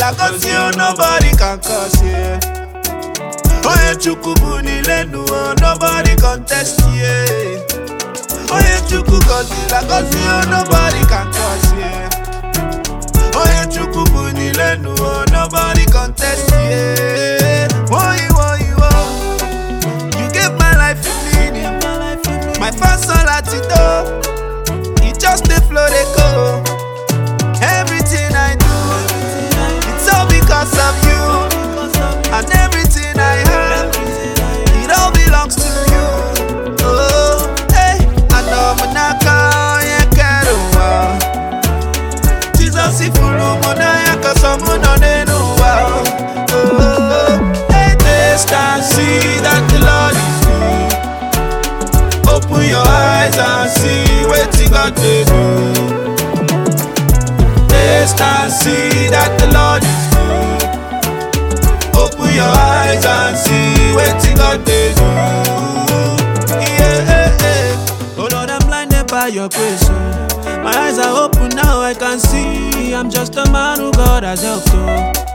like us, you nobody can cause you. Onye Chukwu bụ n'ile n'ụwa, nobody contest you. Onye Chukwu gọzila gọzi you, nobody can cause you. Onye Chukwu bụ n'ile n'ụwa, nobody contest you. Woyi woyi wo, you gave my life a meaning. My first son Latido, it see that the Lord is good. Open your eyes and see what got to do. Taste and see that the Lord is good. Open your eyes and see what got to do. Oh Lord, I'm blinded by your grace. oh. My eyes are open now, I can see. I'm just a man who God has helped. Oh.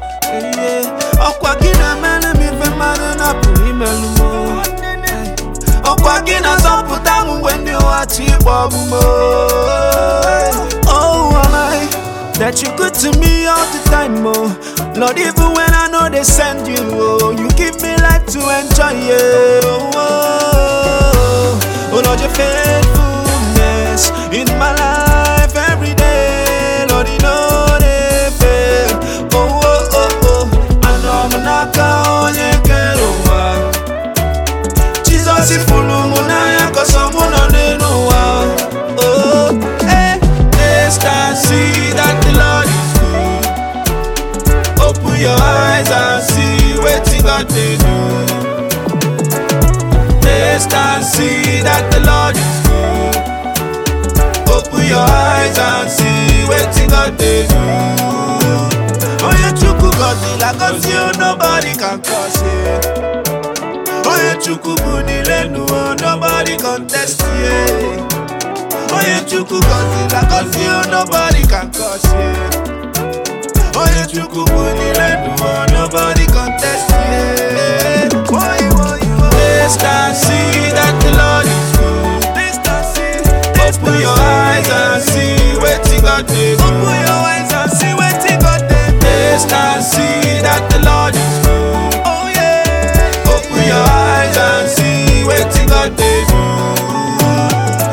Oh. Oh, that you good to me all the time, oh. Lord, even when I know they send you, oh, you give me life to enjoy, yeah. Your eyes and see He got to do. Taste and see that the Lord is good. Open your eyes and see He got to do. Onye Chukwu gọzila gọzi you, nobody can cause you. Onye Chukwu bụ n'ile n'ụwa, nobody contest you. Onye Chukwu gọzila gọzi you, nobody can cause you. Onye Chukwu bụ n'ile n'ụwa, nobody contest you. Woyi woyi wo. Taste and see that the Lord is good. Taste and see. Open your eyes and see what He got to. Open your eyes and see what He got to do. Taste and see that the Lord is good. Oh yeah. Open your eyes and see what He got to.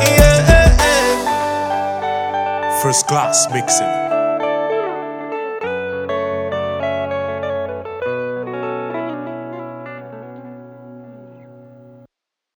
Yeah. First class mixing.